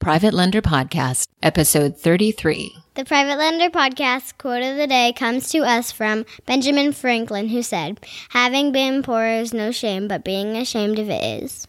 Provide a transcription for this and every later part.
Private Lender Podcast, episode 33. The Private Lender Podcast quote of the day comes to us from Benjamin Franklin, who said, Having been poor is no shame, but being ashamed of it is.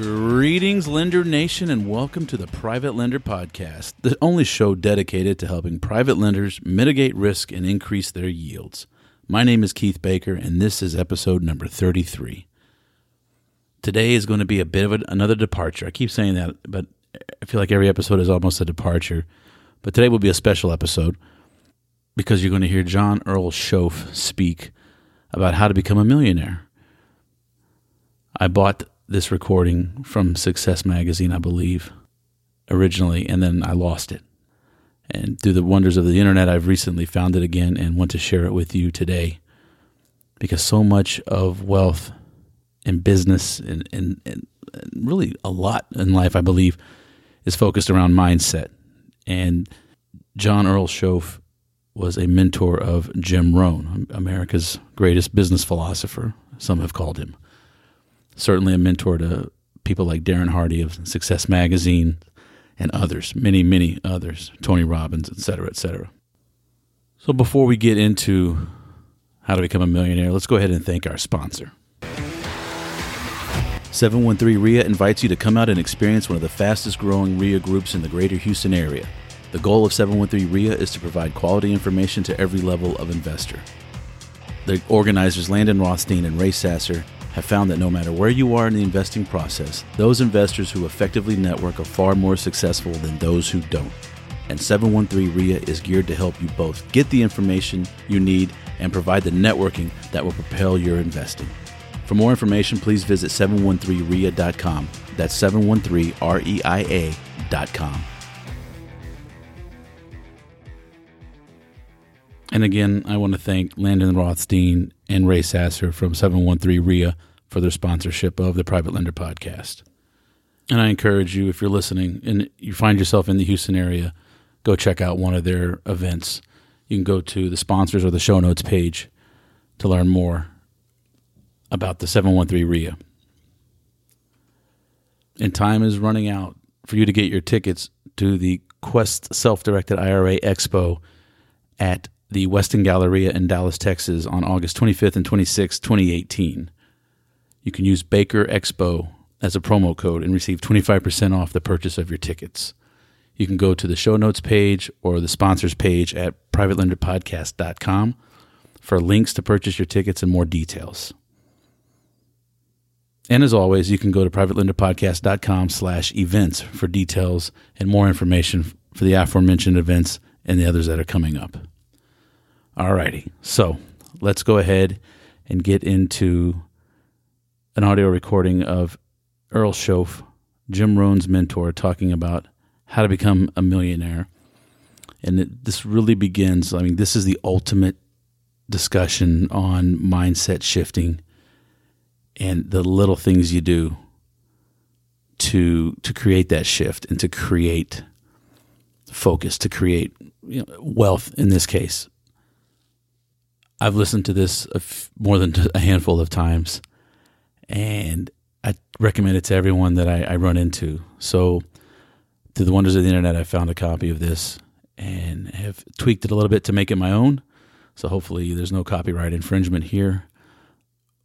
Greetings, Lender Nation, and welcome to the Private Lender Podcast, the only show dedicated to helping private lenders mitigate risk and increase their yields. My name is Keith Baker, and this is episode number 33. Today is going to be a bit of another departure. I keep saying that, but I feel like every episode is almost a departure. But today will be a special episode because you're going to hear John Earl Shoaff speak about how to become a millionaire. I bought this recording from Success Magazine, I believe, originally, and then I lost it. And through the wonders of the internet, I've recently found it again and want to share it with you today. Because so much of wealth and business and, and, and really a lot in life, I believe, is focused around mindset. And John Earl Shoaff was a mentor of Jim Rohn, America's greatest business philosopher, some have called him certainly a mentor to people like Darren Hardy of Success Magazine and others, many, many others, Tony Robbins, et cetera, et cetera. So before we get into how to become a millionaire, let's go ahead and thank our sponsor. 713 REIA invites you to come out and experience one of the fastest growing REIA groups in the greater Houston area. The goal of 713 REIA is to provide quality information to every level of investor. The organizers Landon Rothstein and Ray Sasser have found that no matter where you are in the investing process, those investors who effectively network are far more successful than those who don't. And 713 REIA is geared to help you both get the information you need and provide the networking that will propel your investing. For more information, please visit 713REIA.com. That's 713REIA.com. And again, I want to thank Landon Rothstein and Ray Sasser from 713 REIA for their sponsorship of the Private Lender Podcast. And I encourage you, if you're listening and you find yourself in the Houston area, go check out one of their events. You can go to the sponsors or the show notes page to learn more about the 713 REIA. And time is running out for you to get your tickets to the Quest Self Directed IRA Expo at the Westin Galleria in Dallas, Texas on August 25th and 26th, 2018. You can use Baker Expo as a promo code and receive 25% off the purchase of your tickets. You can go to the show notes page or the sponsors page at privatelenderpodcast.com for links to purchase your tickets and more details. And as always, you can go to privatelenderpodcast.com slash events for details and more information for the aforementioned events and the others that are coming up. Alrighty, so let's go ahead and get into an audio recording of Earl Shoaff, Jim Rohn's mentor, talking about how to become a millionaire. And it, this really begins, I mean, this is the ultimate discussion on mindset shifting and the little things you do to to create that shift and to create focus, to create you know, wealth in this case. I've listened to this more than a handful of times, and I recommend it to everyone that I, I run into. So, through the wonders of the internet, I found a copy of this and have tweaked it a little bit to make it my own. So, hopefully, there's no copyright infringement here.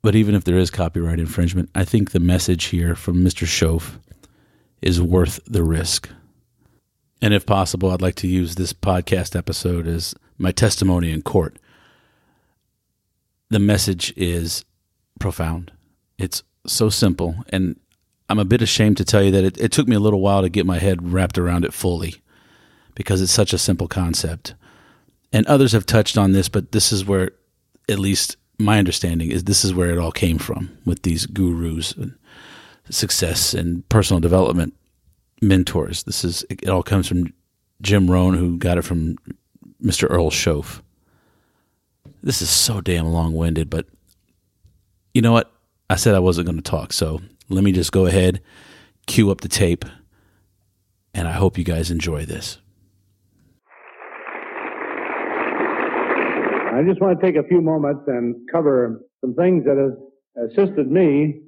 But even if there is copyright infringement, I think the message here from Mr. Shoaff is worth the risk. And if possible, I'd like to use this podcast episode as my testimony in court the message is profound. It's so simple. And I'm a bit ashamed to tell you that it, it, took me a little while to get my head wrapped around it fully because it's such a simple concept. And others have touched on this, but this is where, at least my understanding is, this is where it all came from with these gurus. success and personal development mentors. This is it all comes from Jim Rohn, who got it from Mr. Earl Shoaff. This is so damn long winded, but you know what? I said I wasn't going to talk, so let me just go ahead, cue up the tape, and I hope you guys enjoy this. I just want to take a few moments and cover some things that have assisted me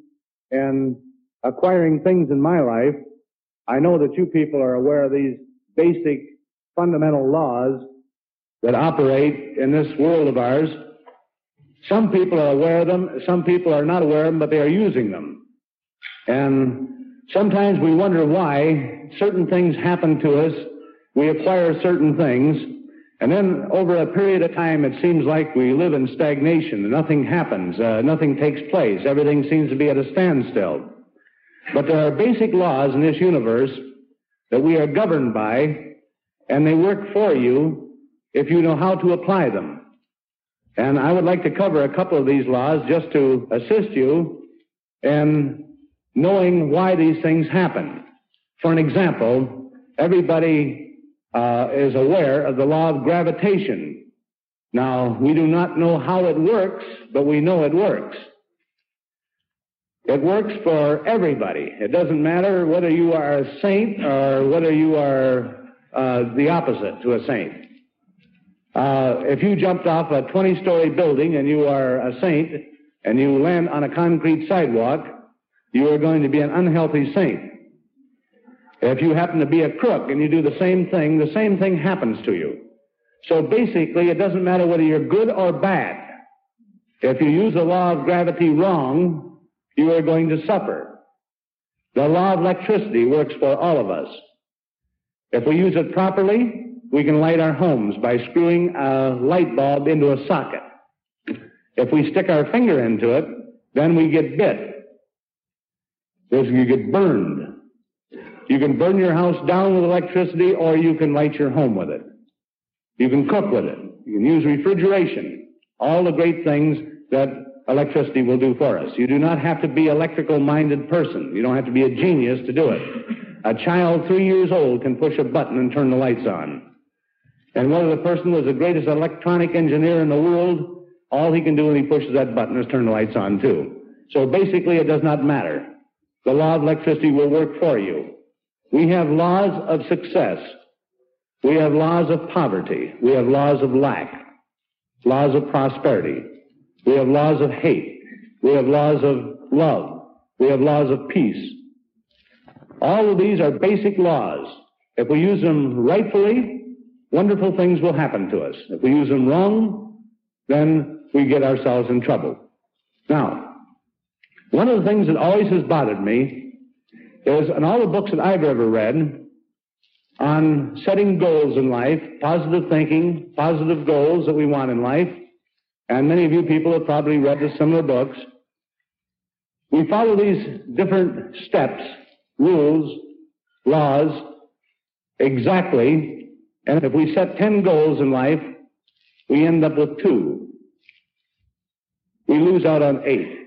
in acquiring things in my life. I know that you people are aware of these basic fundamental laws that operate in this world of ours. Some people are aware of them, some people are not aware of them, but they are using them. And sometimes we wonder why certain things happen to us. We acquire certain things, and then over a period of time, it seems like we live in stagnation. Nothing happens. Uh, nothing takes place. Everything seems to be at a standstill. But there are basic laws in this universe that we are governed by, and they work for you if you know how to apply them. And I would like to cover a couple of these laws just to assist you in knowing why these things happen. For an example, everybody uh, is aware of the law of gravitation. Now, we do not know how it works, but we know it works. It works for everybody. It doesn't matter whether you are a saint or whether you are uh, the opposite to a saint. Uh, if you jumped off a 20 story building and you are a saint and you land on a concrete sidewalk, you are going to be an unhealthy saint. If you happen to be a crook and you do the same thing, the same thing happens to you. So basically, it doesn't matter whether you're good or bad. If you use the law of gravity wrong, you are going to suffer. The law of electricity works for all of us. If we use it properly, we can light our homes by screwing a light bulb into a socket. If we stick our finger into it, then we get bit. Because you get burned. You can burn your house down with electricity or you can light your home with it. You can cook with it. You can use refrigeration. All the great things that electricity will do for us. You do not have to be electrical minded person. You don't have to be a genius to do it. A child three years old can push a button and turn the lights on. And whether the person was the greatest electronic engineer in the world, all he can do when he pushes that button is turn the lights on too. So basically it does not matter. The law of electricity will work for you. We have laws of success. We have laws of poverty. We have laws of lack, laws of prosperity. We have laws of hate. We have laws of love. We have laws of peace. All of these are basic laws. If we use them rightfully, wonderful things will happen to us. If we use them wrong, then we get ourselves in trouble. Now, one of the things that always has bothered me is in all the books that I've ever read on setting goals in life, positive thinking, positive goals that we want in life, and many of you people have probably read the similar books. We follow these different steps, rules, laws, exactly, and if we set 10 goals in life, we end up with two. We lose out on eight.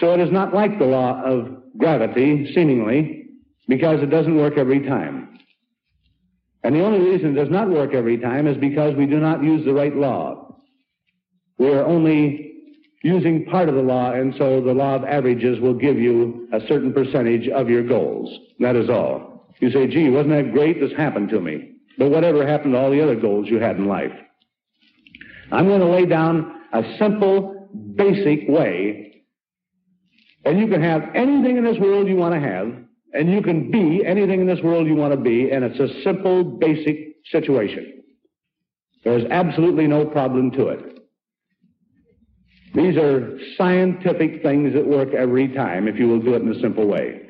So it is not like the law of gravity, seemingly, because it doesn't work every time. And the only reason it does not work every time is because we do not use the right law. We are only using part of the law, and so the law of averages will give you a certain percentage of your goals. That is all. You say, gee, wasn't that great? This happened to me. But whatever happened to all the other goals you had in life? I'm going to lay down a simple, basic way and you can have anything in this world you want to have, and you can be anything in this world you want to be, and it's a simple, basic situation. There's absolutely no problem to it. These are scientific things that work every time if you will do it in a simple way.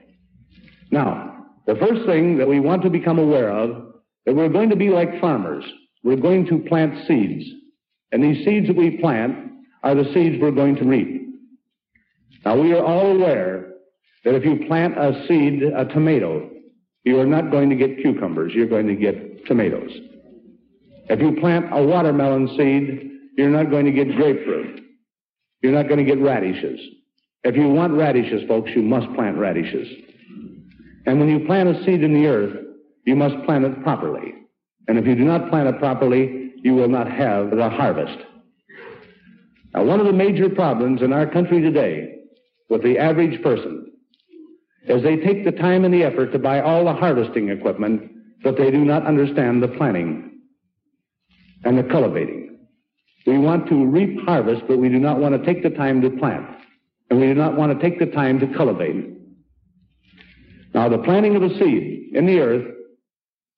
Now, the first thing that we want to become aware of that we're going to be like farmers. We're going to plant seeds. And these seeds that we plant are the seeds we're going to reap. Now, we are all aware that if you plant a seed, a tomato, you are not going to get cucumbers. You're going to get tomatoes. If you plant a watermelon seed, you're not going to get grapefruit. You're not going to get radishes. If you want radishes, folks, you must plant radishes. And when you plant a seed in the earth, you must plant it properly. And if you do not plant it properly, you will not have the harvest. Now, one of the major problems in our country today with the average person is they take the time and the effort to buy all the harvesting equipment, but they do not understand the planting and the cultivating. We want to reap harvest, but we do not want to take the time to plant. And we do not want to take the time to cultivate. Now, the planting of a seed in the earth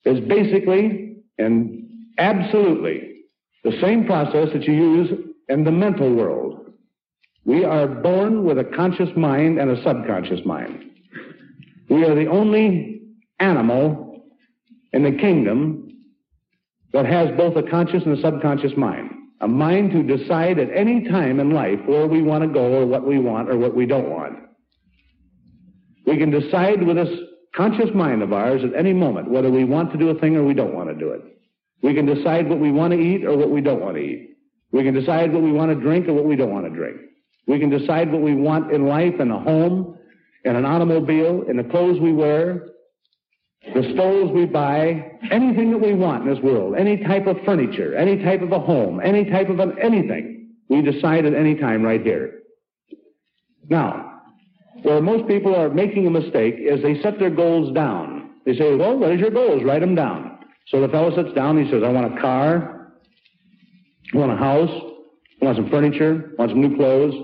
is basically and absolutely the same process that you use in the mental world. We are born with a conscious mind and a subconscious mind. We are the only animal in the kingdom that has both a conscious and a subconscious mind. A mind to decide at any time in life where we want to go or what we want or what we don't want. We can decide with this conscious mind of ours at any moment whether we want to do a thing or we don't want to do it. We can decide what we want to eat or what we don't want to eat. We can decide what we want to drink or what we don't want to drink. We can decide what we want in life and a home, in an automobile, in the clothes we wear, the stoves we buy, anything that we want in this world, any type of furniture, any type of a home, any type of an anything, we decide at any time right here. Now, where most people are making a mistake is they set their goals down. They say, well, what is your goals? Write them down. So the fellow sits down, he says, I want a car, I want a house, I want some furniture, I want some new clothes,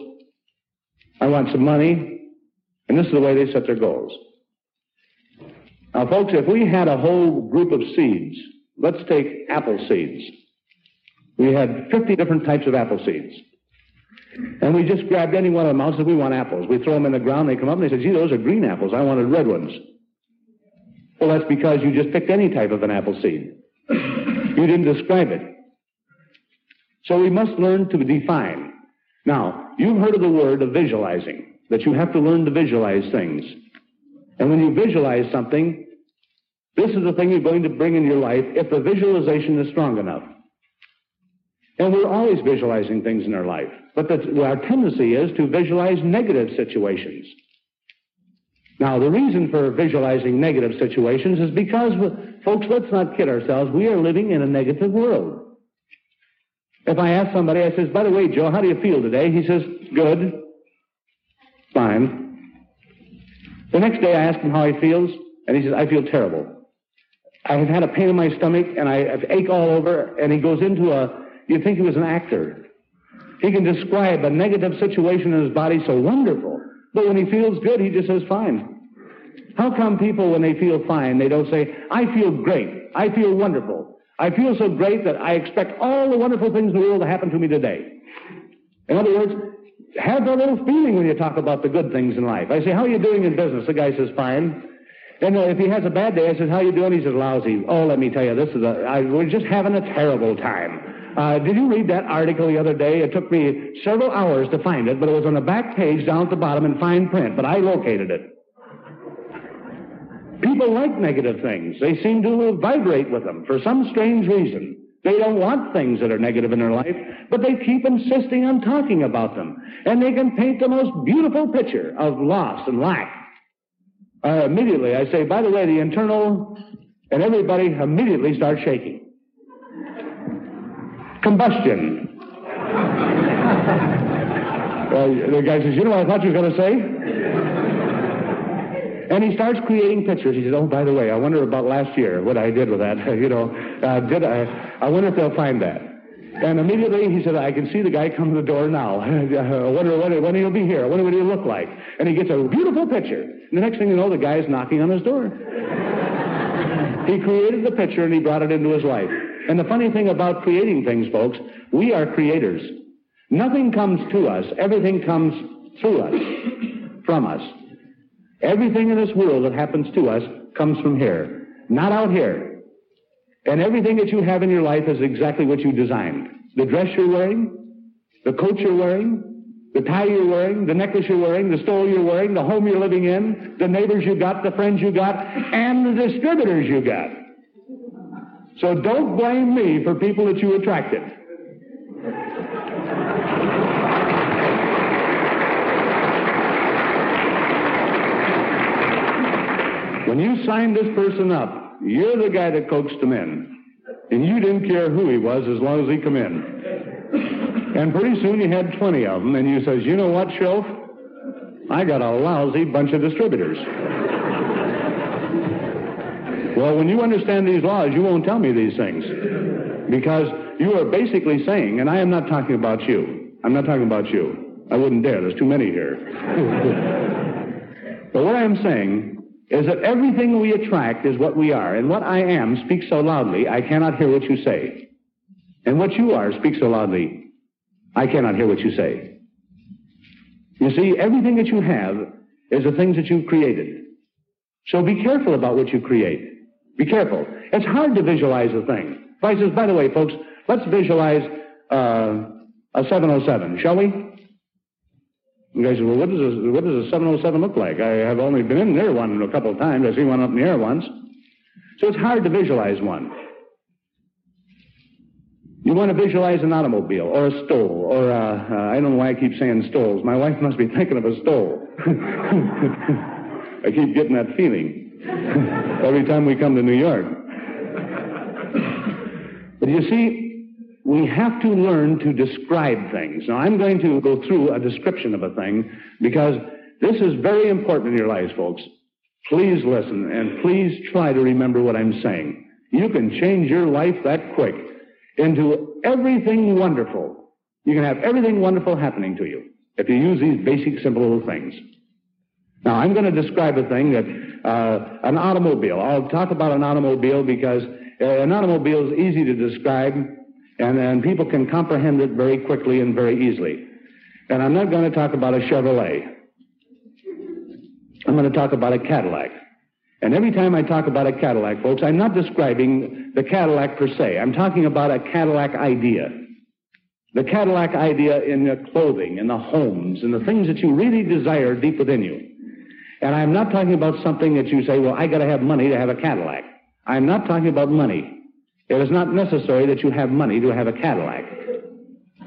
I want some money, and this is the way they set their goals. Now, folks, if we had a whole group of seeds, let's take apple seeds. We had 50 different types of apple seeds. And we just grabbed any one of them out and said, we want apples. We throw them in the ground, they come up and they said, gee, those are green apples. I wanted red ones. Well, that's because you just picked any type of an apple seed. You didn't describe it. So we must learn to define. Now, you've heard of the word of visualizing, that you have to learn to visualize things. And when you visualize something, this is the thing you're going to bring in your life if the visualization is strong enough. And we're always visualizing things in our life. But our tendency is to visualize negative situations. Now, the reason for visualizing negative situations is because, folks, let's not kid ourselves. We are living in a negative world. If I ask somebody, I says, by the way, Joe, how do you feel today? He says, good. Fine. The next day I ask him how he feels, and he says, I feel terrible. I have had a pain in my stomach, and I have ache all over, and he goes into a, you'd think he was an actor. He can describe a negative situation in his body so wonderful, but when he feels good, he just says, fine. How come people, when they feel fine, they don't say, I feel great, I feel wonderful, I feel so great that I expect all the wonderful things in the world to happen to me today? In other words, have a little feeling when you talk about the good things in life. I say, how are you doing in business? The guy says, fine. And if he has a bad day, I says, how are you doing? He says, lousy. Oh, let me tell you, this is a, I, we're just having a terrible time. Uh, did you read that article the other day? It took me several hours to find it, but it was on the back page down at the bottom in fine print, but I located it. People like negative things. They seem to vibrate with them for some strange reason. They don't want things that are negative in their life, but they keep insisting on talking about them. And they can paint the most beautiful picture of loss and lack. Uh, immediately, I say, by the way, the internal, and everybody immediately starts shaking combustion. Uh, the guy says, you know what I thought you were going to say? And he starts creating pictures. He says, oh, by the way, I wonder about last year, what I did with that. you know, uh, did I, I wonder if they'll find that. And immediately he said, I can see the guy come to the door now. I wonder when, when he'll be here. I wonder what he'll look like. And he gets a beautiful picture. And the next thing you know, the guy is knocking on his door. he created the picture and he brought it into his life. And the funny thing about creating things, folks, we are creators. Nothing comes to us. Everything comes through us, from us. Everything in this world that happens to us comes from here, not out here. And everything that you have in your life is exactly what you designed. The dress you're wearing, the coat you're wearing, the tie you're wearing, the necklace you're wearing, the stole you're wearing, the home you're living in, the neighbors you got, the friends you got, and the distributors you got. So don't blame me for people that you attracted. when you signed this person up, you're the guy that coaxed him in. And you didn't care who he was as long as he come in. And pretty soon you had 20 of them, and you says, you know what, Shoaff? I got a lousy bunch of distributors well, when you understand these laws, you won't tell me these things. Because you are basically saying, and I am not talking about you. I'm not talking about you. I wouldn't dare. There's too many here. but what I am saying is that everything we attract is what we are, and what I am speaks so loudly, I cannot hear what you say. And what you are speaks so loudly, I cannot hear what you say. You see, everything that you have is the things that you've created. So be careful about what you create. Be careful. It's hard to visualize a thing. I says, by the way, folks, let's visualize uh, a 707, shall we? You guys say, well, what does, a, what does a 707 look like? I have only been in near one a couple of times. I've seen one up in the air once. So it's hard to visualize one. You want to visualize an automobile or a stole or a, uh, I don't know why I keep saying stoles. My wife must be thinking of a stole. I keep getting that feeling every time we come to New York. But you see, we have to learn to describe things. Now, I'm going to go through a description of a thing because this is very important in your lives, folks. Please listen and please try to remember what I'm saying. You can change your life that quick into everything wonderful. You can have everything wonderful happening to you if you use these basic, simple little things. Now, I'm going to describe a thing that, uh, an automobile. I'll talk about an automobile because uh, an automobile is easy to describe and, and people can comprehend it very quickly and very easily. And I'm not going to talk about a Chevrolet. I'm going to talk about a Cadillac. And every time I talk about a Cadillac, folks, I'm not describing the Cadillac per se. I'm talking about a Cadillac idea. The Cadillac idea in the clothing, in the homes, in the things that you really desire deep within you. And I'm not talking about something that you say, well, I got to have money to have a Cadillac. I'm not talking about money. It is not necessary that you have money to have a Cadillac.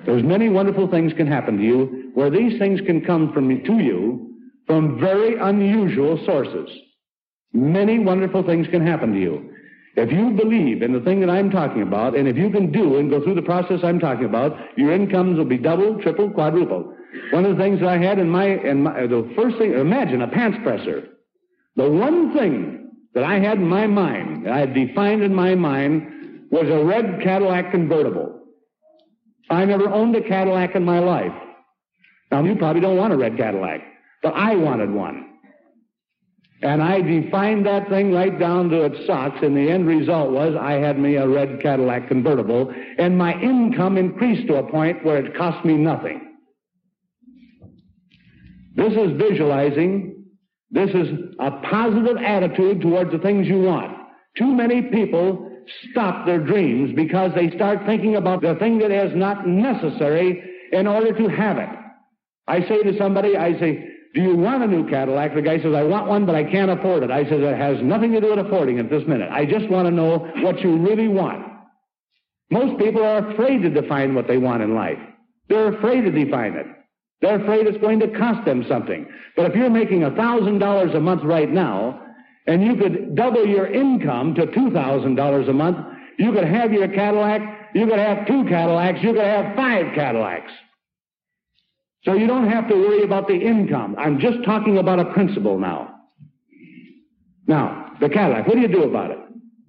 There's many wonderful things can happen to you where these things can come from to you from very unusual sources. Many wonderful things can happen to you. If you believe in the thing that I'm talking about, and if you can do and go through the process I'm talking about, your incomes will be double, triple, quadruple. One of the things I had in my, in my, the first thing, imagine a pants presser. The one thing that I had in my mind, that I had defined in my mind, was a red Cadillac convertible. I never owned a Cadillac in my life. Now, you probably don't want a red Cadillac, but I wanted one. And I defined that thing right down to its socks, and the end result was I had me a red Cadillac convertible, and my income increased to a point where it cost me nothing. This is visualizing. This is a positive attitude towards the things you want. Too many people stop their dreams because they start thinking about the thing that is not necessary in order to have it. I say to somebody, I say, do you want a new Cadillac? The guy says, I want one, but I can't afford it. I says, it has nothing to do with affording it this minute. I just want to know what you really want. Most people are afraid to define what they want in life. They're afraid to define it. They're afraid it's going to cost them something. But if you're making a thousand dollars a month right now, and you could double your income to $2,000 a month, you could have your Cadillac, you could have two Cadillacs, you could have five Cadillacs. So you don't have to worry about the income. I'm just talking about a principle now. Now, the Cadillac, what do you do about it?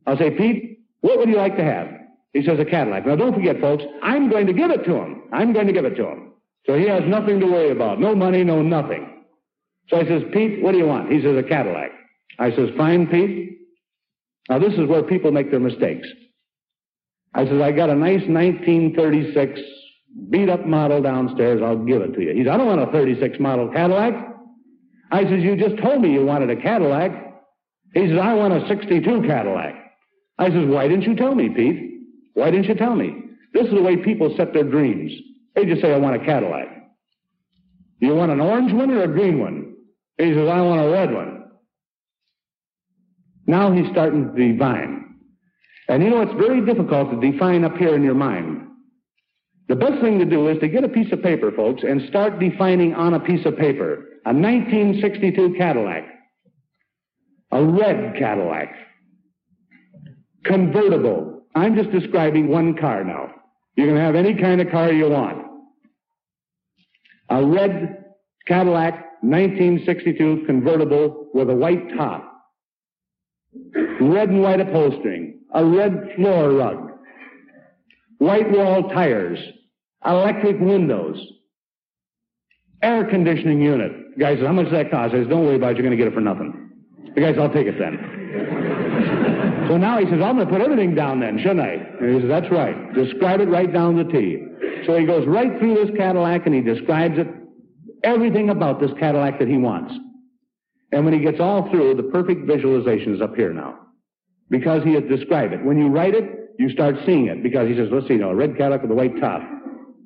I'll say, Pete, what would you like to have? He says, a Cadillac. Now, don't forget, folks, I'm going to give it to him. I'm going to give it to him. So he has nothing to worry about. No money, no nothing. So I says, Pete, what do you want? He says, a Cadillac. I says, fine, Pete. Now this is where people make their mistakes. I says, I got a nice 1936 beat up model downstairs. I'll give it to you. He says, I don't want a 36 model Cadillac. I says, you just told me you wanted a Cadillac. He says, I want a 62 Cadillac. I says, why didn't you tell me, Pete? Why didn't you tell me? This is the way people set their dreams. They just say, I want a Cadillac. Do you want an orange one or a green one? He says, I want a red one. Now he's starting to define. And you know, it's very difficult to define up here in your mind. The best thing to do is to get a piece of paper, folks, and start defining on a piece of paper. A 1962 Cadillac. A red Cadillac. Convertible. I'm just describing one car now. You can have any kind of car you want. A red Cadillac 1962 convertible with a white top. Red and white upholstering. A red floor rug. White wall tires. Electric windows. Air conditioning unit. The guy says, how much does that cost? I says, don't worry about it. You're going to get it for nothing. The guy says, I'll take it then. So now he says, I'm going to put everything down then, shouldn't I? And he says, that's right. Describe it right down the T. So he goes right through this Cadillac and he describes it, everything about this Cadillac that he wants. And when he gets all through, the perfect visualization is up here now. Because he has described it. When you write it, you start seeing it. Because he says, let's see now, a red Cadillac with a white top.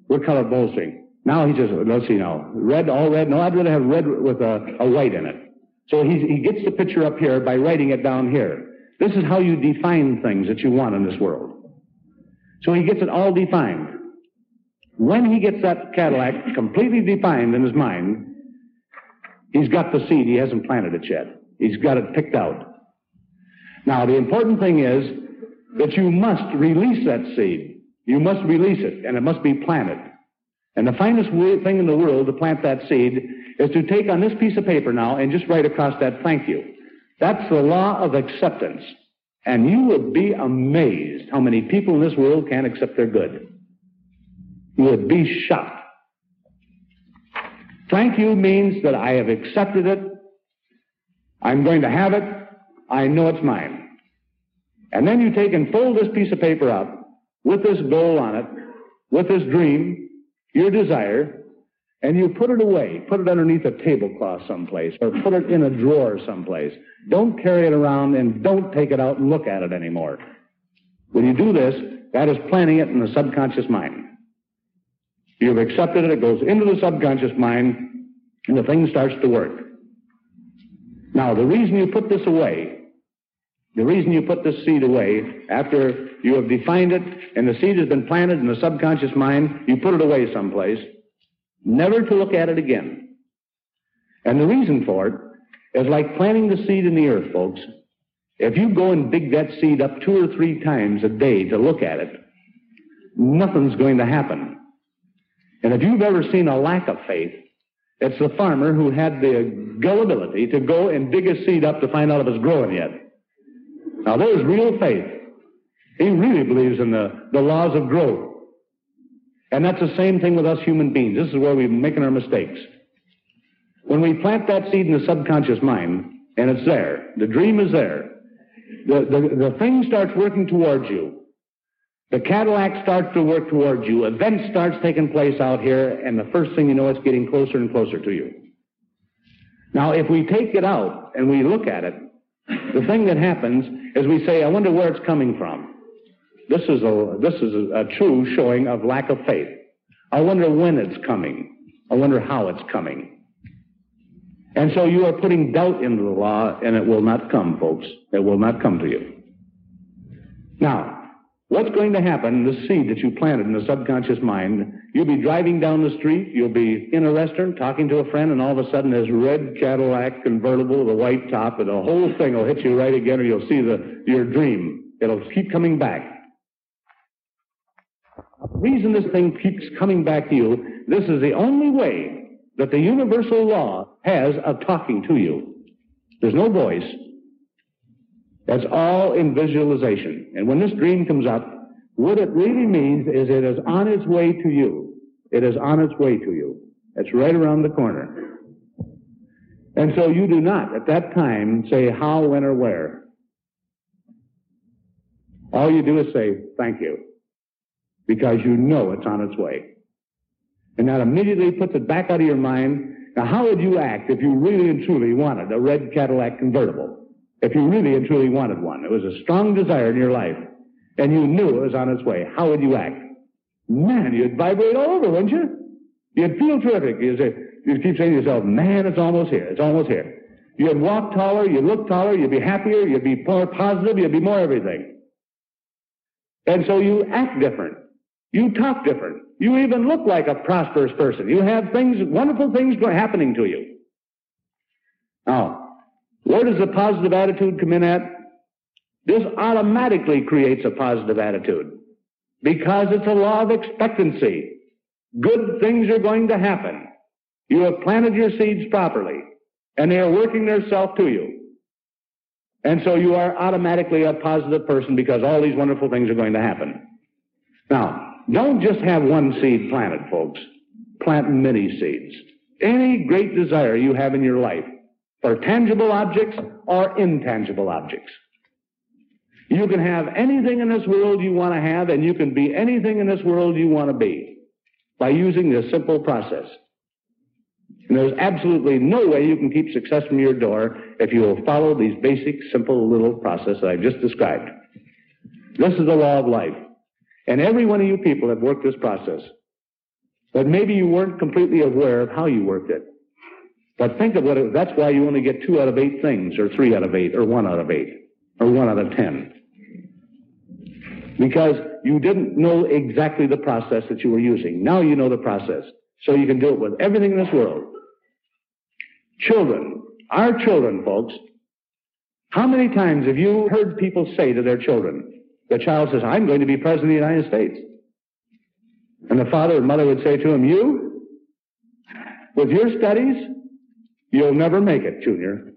What color bolstering? Now he says, let's see now, red, all red. No, I'd rather have red with a, a white in it. So he, he gets the picture up here by writing it down here. This is how you define things that you want in this world. So he gets it all defined. When he gets that Cadillac completely defined in his mind, he's got the seed. He hasn't planted it yet. He's got it picked out. Now, the important thing is that you must release that seed. You must release it, and it must be planted. And the finest thing in the world to plant that seed is to take on this piece of paper now and just write across that thank you. That's the law of acceptance. And you would be amazed how many people in this world can't accept their good. You would be shocked. Thank you means that I have accepted it. I'm going to have it. I know it's mine. And then you take and fold this piece of paper up with this goal on it, with this dream, your desire, and you put it away. Put it underneath a tablecloth someplace or put it in a drawer someplace. Don't carry it around and don't take it out and look at it anymore. When you do this, that is planting it in the subconscious mind. You've accepted it, it goes into the subconscious mind, and the thing starts to work. Now, the reason you put this away, the reason you put this seed away after you have defined it and the seed has been planted in the subconscious mind, you put it away someplace never to look at it again. And the reason for it is like planting the seed in the earth, folks. If you go and dig that seed up two or three times a day to look at it, nothing's going to happen. And if you've ever seen a lack of faith, it's the farmer who had the gullibility to go and dig a seed up to find out if it's growing yet. Now there's real faith. He really believes in the, the laws of growth. And that's the same thing with us human beings. This is where we're making our mistakes. When we plant that seed in the subconscious mind, and it's there, the dream is there, the, the, the thing starts working towards you. The Cadillac starts to work towards you. Events starts taking place out here, and the first thing you know, it's getting closer and closer to you. Now, if we take it out and we look at it, the thing that happens is we say, I wonder where it's coming from. This is a, this is a, a true showing of lack of faith. I wonder when it's coming. I wonder how it's coming. And so you are putting doubt into the law, and it will not come, folks. It will not come to you. Now, what's going to happen, the seed that you planted in the subconscious mind, you'll be driving down the street, you'll be in a restaurant talking to a friend, and all of a sudden this red Cadillac convertible with a white top, and the whole thing will hit you right again, or you'll see the, your dream. It'll keep coming back. The reason this thing keeps coming back to you, this is the only way that the universal law has of talking to you. There's no voice. That's all in visualization. And when this dream comes up, what it really means is it is on its way to you. It is on its way to you. It's right around the corner. And so you do not, at that time, say how, when, or where. All you do is say, thank you because you know it's on its way. And that immediately puts it back out of your mind. Now, how would you act if you really and truly wanted a red Cadillac convertible? If you really and truly wanted one, it was a strong desire in your life, and you knew it was on its way. How would you act? Man, you'd vibrate all over, wouldn't you? You'd feel terrific. You'd, say, you'd keep saying to yourself, man, it's almost here. It's almost here. You'd walk taller, you'd look taller, you'd be happier, you'd be more positive, you'd be more everything. And so you act different. You talk different. You even look like a prosperous person. You have things, wonderful things happening to you. Now, Where does the positive attitude come in at? This automatically creates a positive attitude because it's a law of expectancy. Good things are going to happen. You have planted your seeds properly and they are working themselves to you. And so you are automatically a positive person because all these wonderful things are going to happen. Now, don't just have one seed planted, folks. Plant many seeds. Any great desire you have in your life for tangible objects or intangible objects. You can have anything in this world you want to have, and you can be anything in this world you want to be by using this simple process. And there's absolutely no way you can keep success from your door if you will follow these basic, simple little process I've just described. This is the law of life. And every one of you people have worked this process. But maybe you weren't completely aware of how you worked it. But think of what it, that's why you only get two out of eight things, or three out of eight, or one out of eight, or one out of ten. Because you didn't know exactly the process that you were using. Now you know the process. So you can do it with everything in this world. Children, our children, folks, how many times have you heard people say to their children, the child says, I'm going to be president of the United States. And the father and mother would say to him, you, with your studies, you'll never make it, Junior.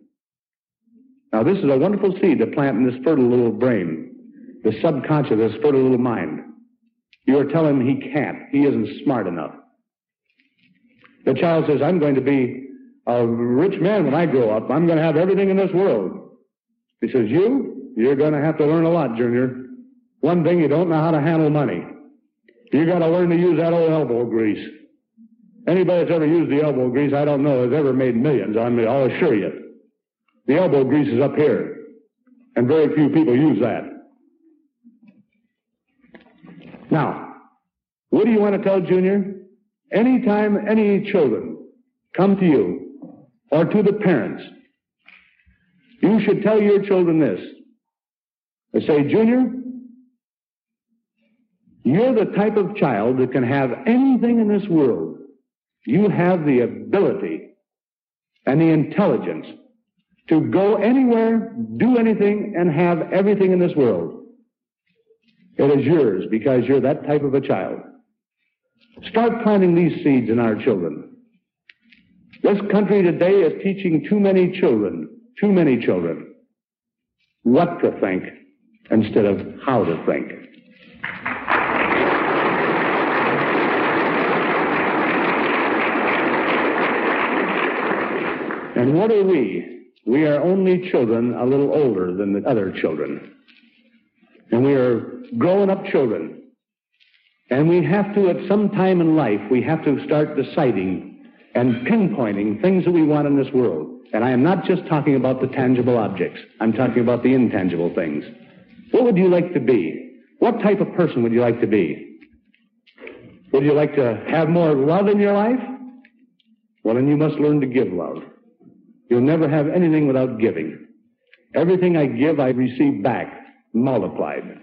Now this is a wonderful seed to plant in this fertile little brain, the subconscious, this fertile little mind. You are telling him he can't. He isn't smart enough. The child says, I'm going to be a rich man when I grow up. I'm going to have everything in this world. He says, you, you're going to have to learn a lot, Junior. One thing, you don't know how to handle money. You got to learn to use that old elbow grease. Anybody that's ever used the elbow grease, I don't know, has ever made millions on me, I'll assure you. The elbow grease is up here. And very few people use that. Now, what do you want to tell Junior? Anytime any children come to you or to the parents, you should tell your children this. They say, Junior, you're the type of child that can have anything in this world. You have the ability and the intelligence to go anywhere, do anything, and have everything in this world. It is yours because you're that type of a child. Start planting these seeds in our children. This country today is teaching too many children, too many children, what to think instead of how to think. And what are we? We are only children a little older than the other children. And we are growing up children. And we have to, at some time in life, we have to start deciding and pinpointing things that we want in this world. And I am not just talking about the tangible objects. I'm talking about the intangible things. What would you like to be? What type of person would you like to be? Would you like to have more love in your life? Well, then you must learn to give love. You'll never have anything without giving. Everything I give, I receive back, multiplied.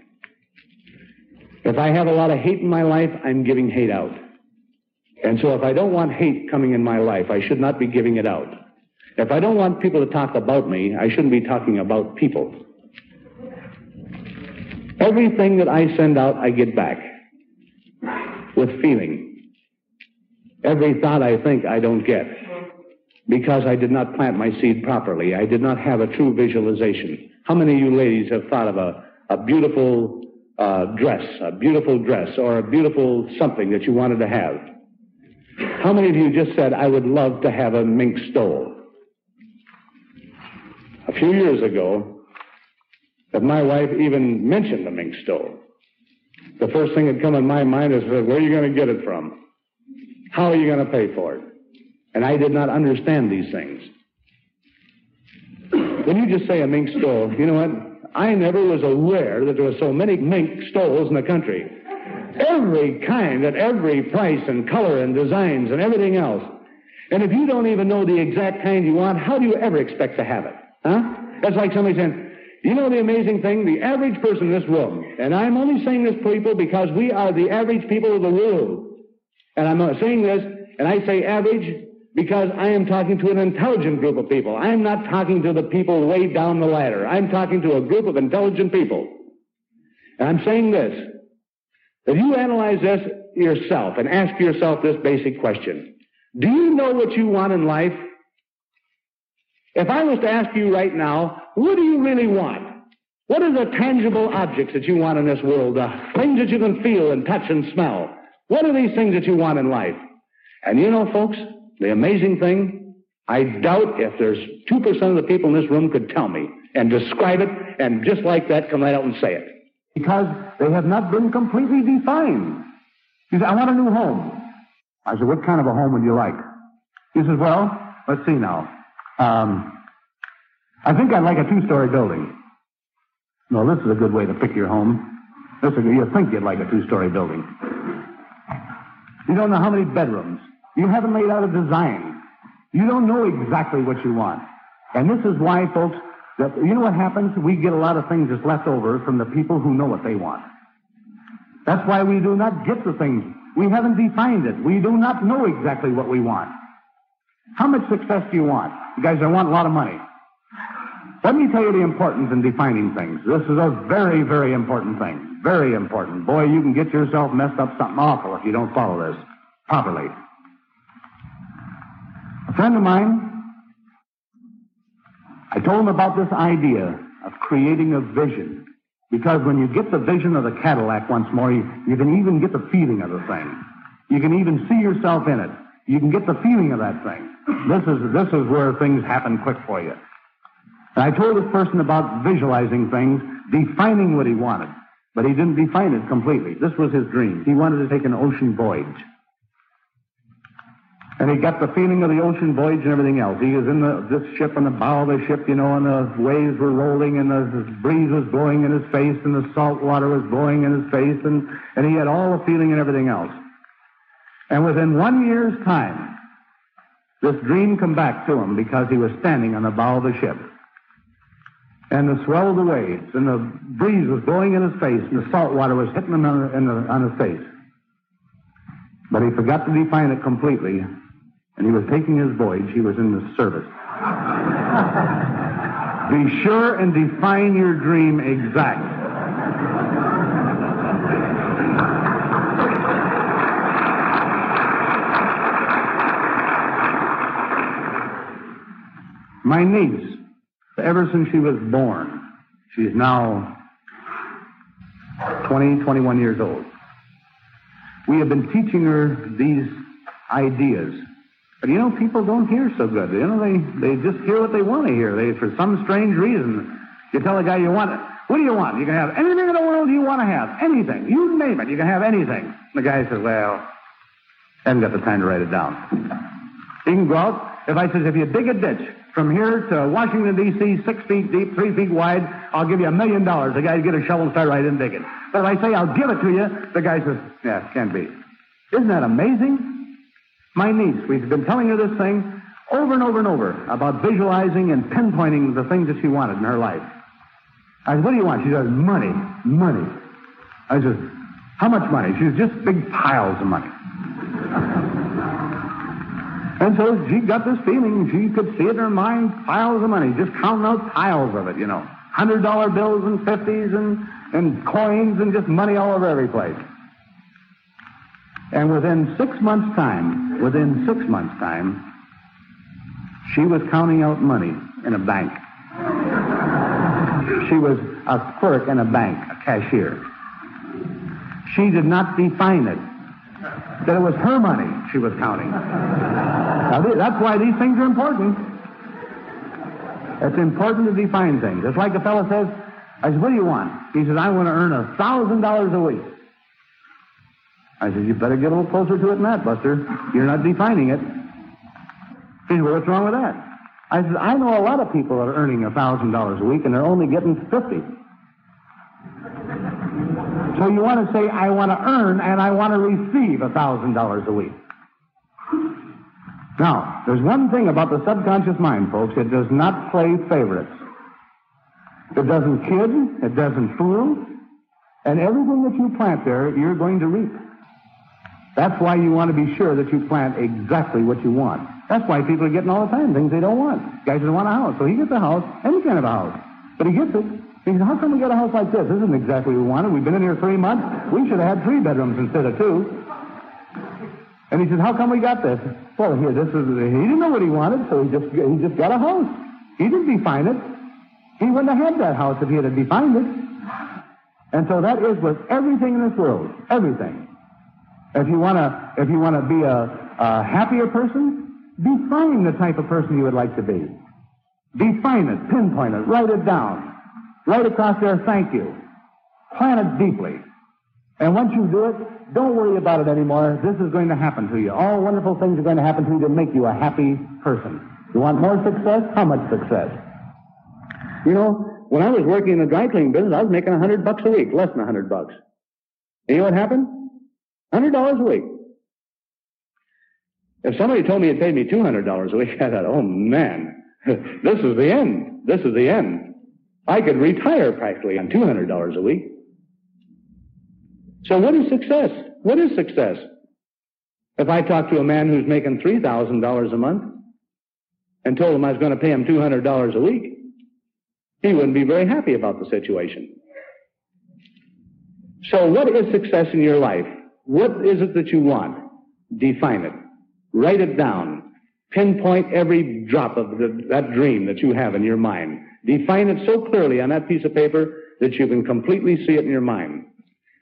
If I have a lot of hate in my life, I'm giving hate out. And so if I don't want hate coming in my life, I should not be giving it out. If I don't want people to talk about me, I shouldn't be talking about people. Everything that I send out, I get back with feeling. Every thought I think, I don't get because I did not plant my seed properly. I did not have a true visualization. How many of you ladies have thought of a, a beautiful uh, dress, a beautiful dress, or a beautiful something that you wanted to have? How many of you just said, I would love to have a mink stole? A few years ago, if my wife even mentioned the mink stole, the first thing that come in my mind is, where are you going to get it from? How are you going to pay for it? And I did not understand these things. When you just say a mink stole, you know what? I never was aware that there were so many mink stoles in the country. Every kind at every price and color and designs and everything else. And if you don't even know the exact kind you want, how do you ever expect to have it? Huh? That's like somebody saying, you know the amazing thing? The average person in this room, and I'm only saying this, people, because we are the average people of the world. And I'm saying this, and I say average because I am talking to an intelligent group of people. I am not talking to the people way down the ladder. I'm talking to a group of intelligent people. And I'm saying this, that you analyze this yourself and ask yourself this basic question. Do you know what you want in life? If I was to ask you right now, what do you really want? What are the tangible objects that you want in this world? The things that you can feel and touch and smell. What are these things that you want in life? And you know, folks, the amazing thing, I doubt if there's 2% of the people in this room could tell me and describe it and just like that come right out and say it. Because they have not been completely defined. He said, I want a new home. I said, what kind of a home would you like? He says, well, let's see now. Um, I think I'd like a two-story building. No, this is a good way to pick your home. This is, you think you'd like a two-story building. You don't know how many bedrooms. You haven't laid out a design. You don't know exactly what you want. And this is why, folks, that you know what happens? We get a lot of things that's left over from the people who know what they want. That's why we do not get the things. We haven't defined it. We do not know exactly what we want. How much success do you want? You guys, I want a lot of money. Let me tell you the importance in defining things. This is a very, very important thing. Very important. Boy, you can get yourself messed up something awful if you don't follow this properly. Friend of mine, I told him about this idea of creating a vision. Because when you get the vision of the Cadillac once more, you, you can even get the feeling of the thing. You can even see yourself in it. You can get the feeling of that thing. This is, this is where things happen quick for you. And I told this person about visualizing things, defining what he wanted. But he didn't define it completely. This was his dream. He wanted to take an ocean voyage. And he got the feeling of the ocean voyage and everything else. He was in the, this ship on the bow of the ship, you know, and the waves were rolling and the, breeze was blowing in his face and the salt water was blowing in his face and, and he had all the feeling and everything else. And within one year's time, this dream come back to him because he was standing on the bow of the ship. And the swell of the waves and the breeze was blowing in his face and the salt water was hitting him on, the, on his face. But he forgot to define it completely and he was taking his voyage, he was in the service. Be sure and define your dream exact. My niece, ever since she was born, she's now 20, 21 years old. We have been teaching her these ideas but you know, people don't hear so good. You know, they, they just hear what they want to hear. They, for some strange reason, you tell a guy you want it. What do you want? You can have anything in the world you want to have. Anything. You name it. You can have anything. The guy says, well, I haven't got the time to write it down. You can go out. If I says, if you dig a ditch from here to Washington, D.C., six feet deep, three feet wide, I'll give you a million dollars. The guy get a shovel and start right in digging. But if I say I'll give it to you, the guy says, yeah, can't be. Isn't that amazing? My niece, we've been telling her this thing over and over and over about visualizing and pinpointing the things that she wanted in her life. I said, what do you want? She says, money, money. I said, how much money? She says, just big piles of money. and so she got this feeling. She could see it in her mind, piles of money, just counting out piles of it, you know. Hundred dollar bills and fifties and, and coins and just money all over every place. And within six months' time, within six months' time, she was counting out money in a bank. She was a clerk in a bank, a cashier. She did not define it. That it was her money she was counting. Now, that's why these things are important. It's important to define things. It's like a fellow says, I said, what do you want? He says, I want to earn a thousand dollars a week. I said, you better get a little closer to it than that, Buster. You're not defining it. He said, well, what's wrong with that? I said, I know a lot of people that are earning a thousand dollars a week and they're only getting fifty. So you want to say, I want to earn and I want to receive a thousand dollars a week. Now, there's one thing about the subconscious mind, folks. It does not play favorites. It doesn't kid. It doesn't fool. And everything that you plant there, you're going to reap. That's why you want to be sure that you plant exactly what you want. That's why people are getting all the time things they don't want. Guys don't want a house. So he gets a house, any kind of a house. But he gets it. He says, how come we got a house like this? This isn't exactly what we wanted. We've been in here three months. We should have had three bedrooms instead of two. And he says, how come we got this? Well, here, this is, he didn't know what he wanted, so he just, he just got a house. He didn't define it. He wouldn't have had that house if he had defined it. And so that is with everything in this world. Everything. If you want to, if you want to be a, a happier person, define the type of person you would like to be. Define it, pinpoint it, write it down. Write across there, thank you. Plan it deeply. And once you do it, don't worry about it anymore. This is going to happen to you. All wonderful things are going to happen to you to make you a happy person. You want more success? How much success? You know, when I was working in the dry cleaning business, I was making a hundred bucks a week, less than a hundred bucks. And you know what happened? Hundred dollars a week. If somebody told me it paid me two hundred dollars a week, I thought, oh man, this is the end. This is the end. I could retire practically on two hundred dollars a week. So what is success? What is success? If I talk to a man who's making three thousand dollars a month and told him I was going to pay him two hundred dollars a week, he wouldn't be very happy about the situation. So what is success in your life? What is it that you want? Define it. Write it down. Pinpoint every drop of the, that dream that you have in your mind. Define it so clearly on that piece of paper that you can completely see it in your mind.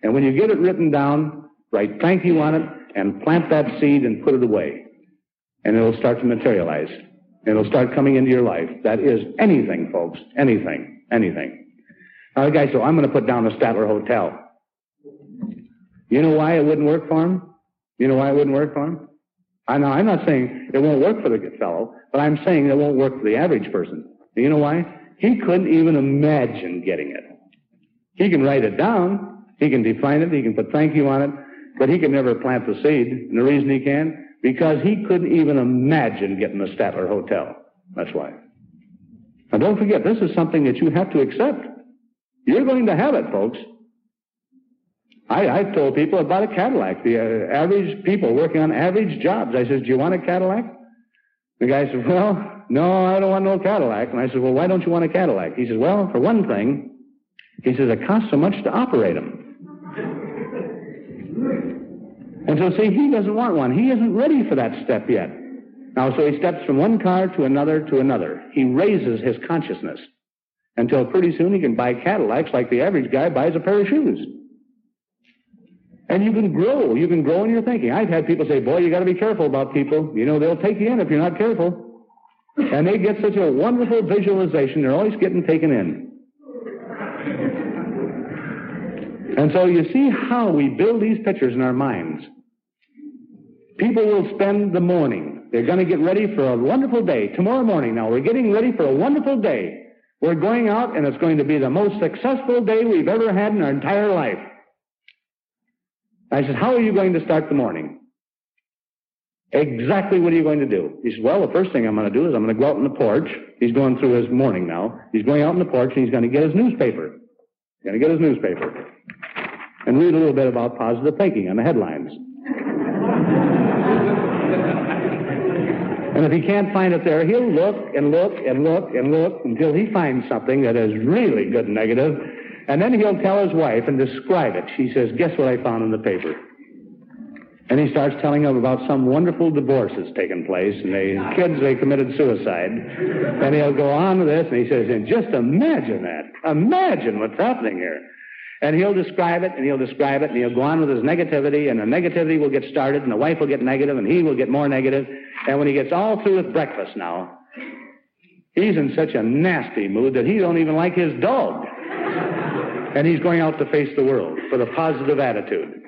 And when you get it written down, write thank you on it and plant that seed and put it away. And it'll start to materialize. It'll start coming into your life. That is anything, folks. Anything. Anything. Now the guy said, I'm going to put down the Statler Hotel. You know why it wouldn't work for him? You know why it wouldn't work for him? I know, I'm not saying it won't work for the good fellow, but I'm saying it won't work for the average person. You know why? He couldn't even imagine getting it. He can write it down, he can define it, he can put thank you on it, but he can never plant the seed. And the reason he can, because he couldn't even imagine getting the Statler Hotel. That's why. Now don't forget, this is something that you have to accept. You're going to have it, folks. I, I told people about a Cadillac. The uh, average people working on average jobs. I said, do you want a Cadillac? The guy said, well, no, I don't want no Cadillac. And I said, well, why don't you want a Cadillac? He says, well, for one thing, he says, it costs so much to operate them. and so, see, he doesn't want one. He isn't ready for that step yet. Now, so he steps from one car to another to another. He raises his consciousness until pretty soon he can buy Cadillacs like the average guy buys a pair of shoes. And you can grow. You can grow in your thinking. I've had people say, boy, you got to be careful about people. You know, they'll take you in if you're not careful. And they get such a wonderful visualization, they're always getting taken in. And so you see how we build these pictures in our minds. People will spend the morning. They're going to get ready for a wonderful day. Tomorrow morning now, we're getting ready for a wonderful day. We're going out and it's going to be the most successful day we've ever had in our entire life. I said, how are you going to start the morning? Exactly what are you going to do? He said, well, the first thing I'm going to do is I'm going to go out on the porch. He's going through his morning now. He's going out on the porch and he's going to get his newspaper. He's going to get his newspaper and read a little bit about positive thinking on the headlines. and if he can't find it there, he'll look and look and look and look until he finds something that is really good negative and then he'll tell his wife and describe it. She says, guess what I found in the paper? And he starts telling them about some wonderful divorce that's taken place, and the kids, they committed suicide. And he'll go on with this, and he says, and just imagine that. Imagine what's happening here. And he'll describe it, and he'll describe it, and he'll go on with his negativity, and the negativity will get started, and the wife will get negative, and he will get more negative. And when he gets all through with breakfast now, he's in such a nasty mood that he don't even like his dog and he's going out to face the world with a positive attitude.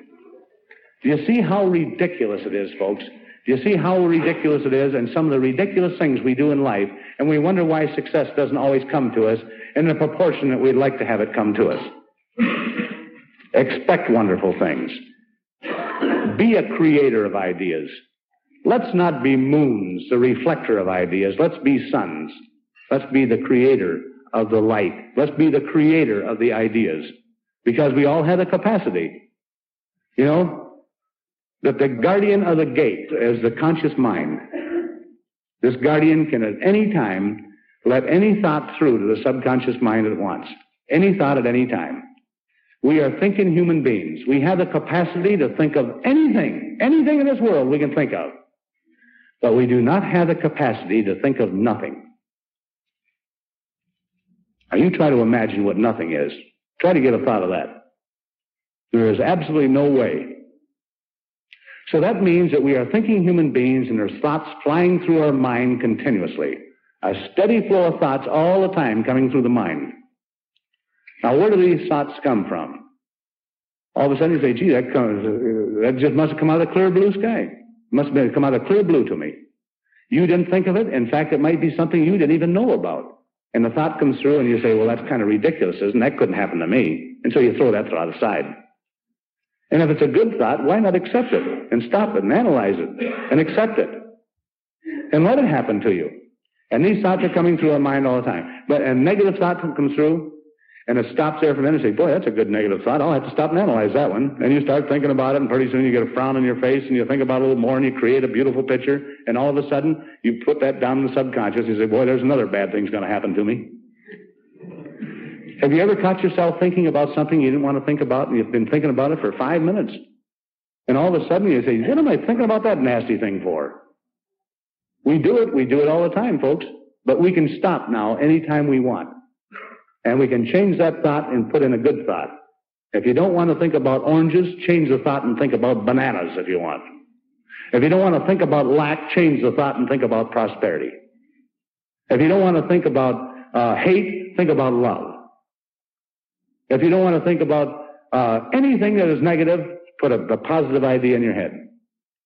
Do you see how ridiculous it is, folks? Do you see how ridiculous it is and some of the ridiculous things we do in life, and we wonder why success doesn't always come to us in the proportion that we'd like to have it come to us? Expect wonderful things. Be a creator of ideas. Let's not be moons, the reflector of ideas. Let's be suns. Let's be the creator of the light. Let's be the creator of the ideas. Because we all have the capacity. You know, that the guardian of the gate is the conscious mind. This guardian can at any time let any thought through to the subconscious mind at once. Any thought at any time. We are thinking human beings. We have the capacity to think of anything, anything in this world we can think of. But we do not have the capacity to think of nothing. Now you try to imagine what nothing is. Try to get a thought of that. There is absolutely no way. So that means that we are thinking human beings and there's thoughts flying through our mind continuously. A steady flow of thoughts all the time coming through the mind. Now, where do these thoughts come from? All of a sudden you say, gee, that, comes, uh, that just must have come out of the clear blue sky. It must have come out of clear blue to me. You didn't think of it. In fact, it might be something you didn't even know about. And the thought comes through and you say, well, that's kind of ridiculous, isn't That couldn't happen to me. And so you throw that thought aside. And if it's a good thought, why not accept it and stop it and analyze it and accept it and let it happen to you? And these thoughts are coming through our mind all the time. But a negative thought comes through, and it stops there for a minute and say, boy, that's a good negative thought. I'll have to stop and analyze that one. And you start thinking about it, and pretty soon you get a frown on your face, and you think about it a little more, and you create a beautiful picture, and all of a sudden, you put that down in the subconscious, you say, boy, there's another bad thing's going to happen to me. Have you ever caught yourself thinking about something you didn't want to think about, and you've been thinking about it for five minutes? And all of a sudden you say, what am I thinking about that nasty thing for? We do it, we do it all the time, folks. But we can stop now anytime we want. And we can change that thought and put in a good thought. If you don't want to think about oranges, change the thought and think about bananas if you want. If you don't want to think about lack, change the thought and think about prosperity. If you don't want to think about uh, hate, think about love. If you don't want to think about uh, anything that is negative, put a, a positive idea in your head.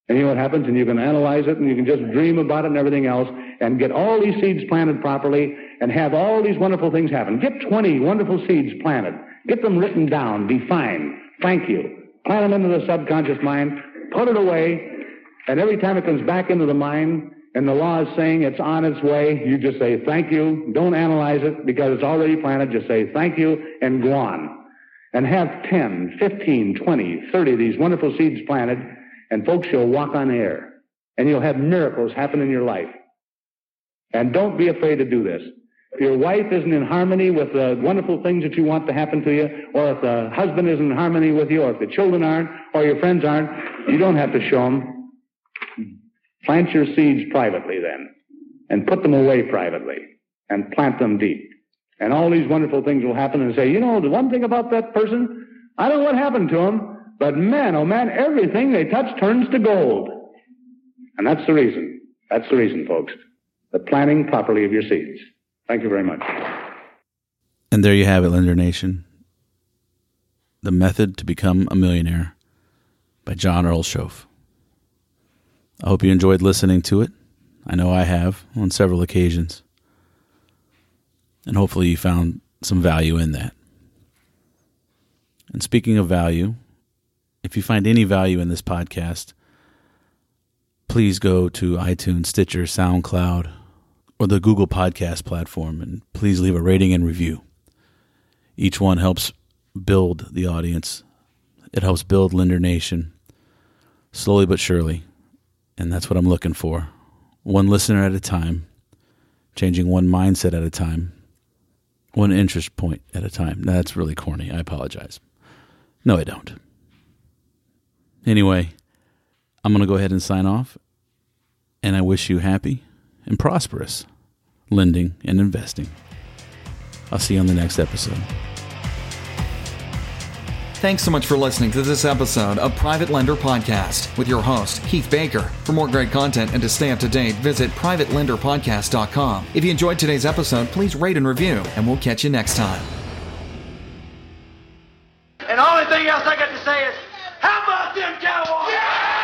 And you know what happens? And you can analyze it and you can just dream about it and everything else and get all these seeds planted properly and have all these wonderful things happen. Get 20 wonderful seeds planted. Get them written down, defined. Thank you. Plant them into the subconscious mind, put it away, and every time it comes back into the mind and the law is saying it's on its way, you just say thank you. Don't analyze it because it's already planted. Just say thank you and go on. And have 10, 15, 20, 30 of these wonderful seeds planted and folks, you'll walk on air and you'll have miracles happen in your life. And don't be afraid to do this. If your wife isn't in harmony with the wonderful things that you want to happen to you, or if the husband isn't in harmony with you, or if the children aren't, or your friends aren't, you don't have to show them. Plant your seeds privately then, and put them away privately, and plant them deep. And all these wonderful things will happen and say, you know, the one thing about that person, I don't know what happened to him, but man, oh man, everything they touch turns to gold. And that's the reason. That's the reason, folks. The planting properly of your seeds. Thank you very much. And there you have it, Lender Nation. The Method to Become a Millionaire by John Earl Shoaff. I hope you enjoyed listening to it. I know I have on several occasions. And hopefully you found some value in that. And speaking of value, if you find any value in this podcast, please go to iTunes, Stitcher, SoundCloud, or the Google Podcast platform and please leave a rating and review. Each one helps build the audience. It helps build Lender Nation slowly but surely. And that's what I'm looking for. One listener at a time, changing one mindset at a time, one interest point at a time. That's really corny. I apologize. No, I don't. Anyway, I'm going to go ahead and sign off. And I wish you happy and prosperous lending and investing. I'll see you on the next episode. Thanks so much for listening to this episode of Private Lender Podcast with your host, Keith Baker. For more great content and to stay up to date, visit privatelenderpodcast.com. If you enjoyed today's episode, please rate and review, and we'll catch you next time. And the only thing else I got to say is, how about them Cowboys?